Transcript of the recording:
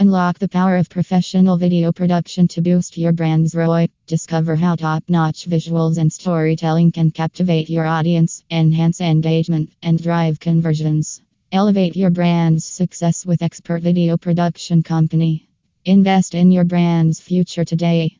Unlock the power of professional video production to boost your brand's ROI. Discover how top notch visuals and storytelling can captivate your audience, enhance engagement, and drive conversions. Elevate your brand's success with Expert Video Production Company. Invest in your brand's future today.